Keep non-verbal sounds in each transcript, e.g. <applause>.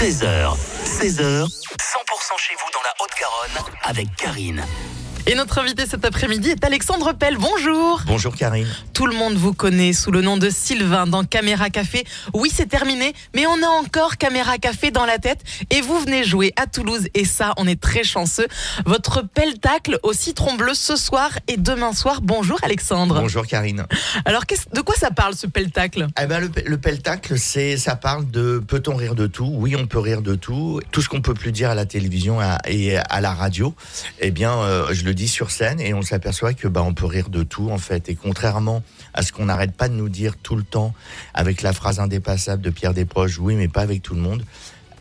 16h, 16h, 100% chez vous dans la Haute-Garonne avec Karine. Et notre invité cet après-midi est Alexandre Pell. Bonjour. Bonjour Karine. Tout le monde vous connaît sous le nom de Sylvain dans Caméra Café. Oui, c'est terminé, mais on a encore Caméra Café dans la tête. Et vous venez jouer à Toulouse. Et ça, on est très chanceux. Votre peltacle au citron bleu ce soir et demain soir. Bonjour Alexandre. Bonjour Karine. Alors, de quoi ça parle ce peltacle? Eh ben, le, le peltacle, c'est, ça parle de peut-on rire de tout? Oui, on peut rire de tout. Tout ce qu'on peut plus dire à la télévision et à la radio, eh bien, euh, je le dis sur scène et on s'aperçoit que bah, on peut rire de tout en fait. Et contrairement à ce qu'on n'arrête pas de nous dire tout le temps avec la phrase indépassable de Pierre Desproges, oui, mais pas avec tout le monde.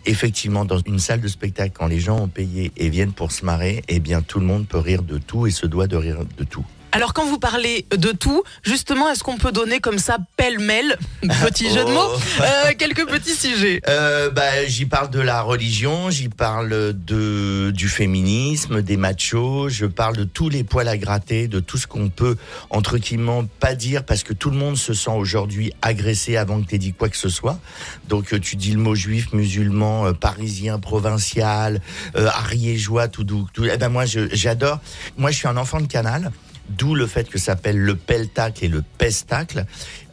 Effectivement, dans une salle de spectacle, quand les gens ont payé et viennent pour se marrer, eh bien, tout le monde peut rire de tout et se doit de rire de tout. Alors, quand vous parlez de tout, justement, est-ce qu'on peut donner comme ça pêle-mêle, <laughs> petit jeu de mots, Oh. euh, quelques petits sujets? Euh, bah, j'y parle de la religion, j'y parle de du féminisme, des machos, je parle de tous les poils à gratter, de tout ce qu'on peut entre guillemets pas dire parce que tout le monde se sent aujourd'hui agressé avant que tu aies dit quoi que ce soit. Donc euh, tu dis le mot juif, musulman, euh, parisien, provincial, euh, ariégeois, tout doux. Tout, eh ben moi j'adore. Moi je suis un enfant de canal. D'où le fait que ça s'appelle le peltacle et le pestacle.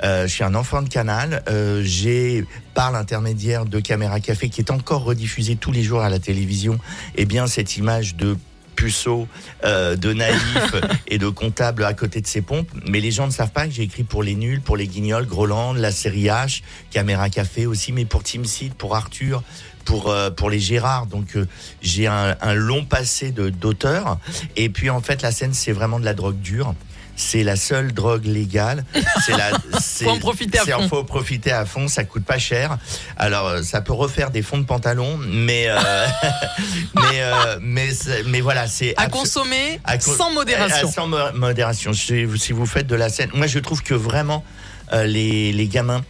Euh, je suis un enfant de canal. Euh, j'ai, par l'intermédiaire de Caméra Café, qui est encore rediffusé tous les jours à la télévision, eh bien, cette image de puceau, euh, de naïf <laughs> et de comptable à côté de ses pompes. Mais les gens ne savent pas que j'ai écrit pour les nuls, pour les guignols, Groland, la série H, Caméra Café aussi, mais pour Team Seed, pour Arthur, pour euh, pour les Gérard. Donc euh, j'ai un, un long passé de d'auteur. Et puis en fait la scène c'est vraiment de la drogue dure. C'est la seule drogue légale. C'est la. <laughs> c'est- en profiter à c'est- fond. Faut profiter à fond. Ça coûte pas cher. Alors euh, ça peut refaire des fonds de pantalon, mais euh, <laughs> mais euh, mais mais voilà c'est À consommer à co- sans modération. à- sans mo- modération. Si si vous faites de la scène, moi je trouve que vraiment euh, les, les gamins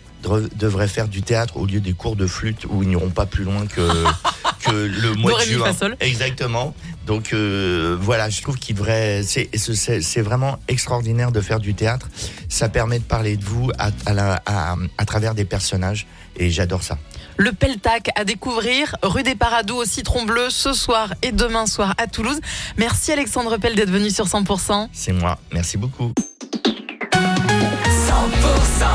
devraient faire du théâtre au lieu des cours de flûte où ils n'iront pas plus loin que <laughs> le mois de juin. Exactement. Donc euh, voilà, je trouve qu'il devrait. C'est c'est- c'est vraiment extraordinaire de faire du théâtre. Ça permet de parler de vous à, à, la- à, à travers des personnages et j'adore ça. Le Peltac à découvrir, rue des Paradous au Citron Bleu, ce soir et demain soir à Toulouse. Merci Alexandre Pell d'être venu sur 100%. C'est moi. Merci beaucoup. 100%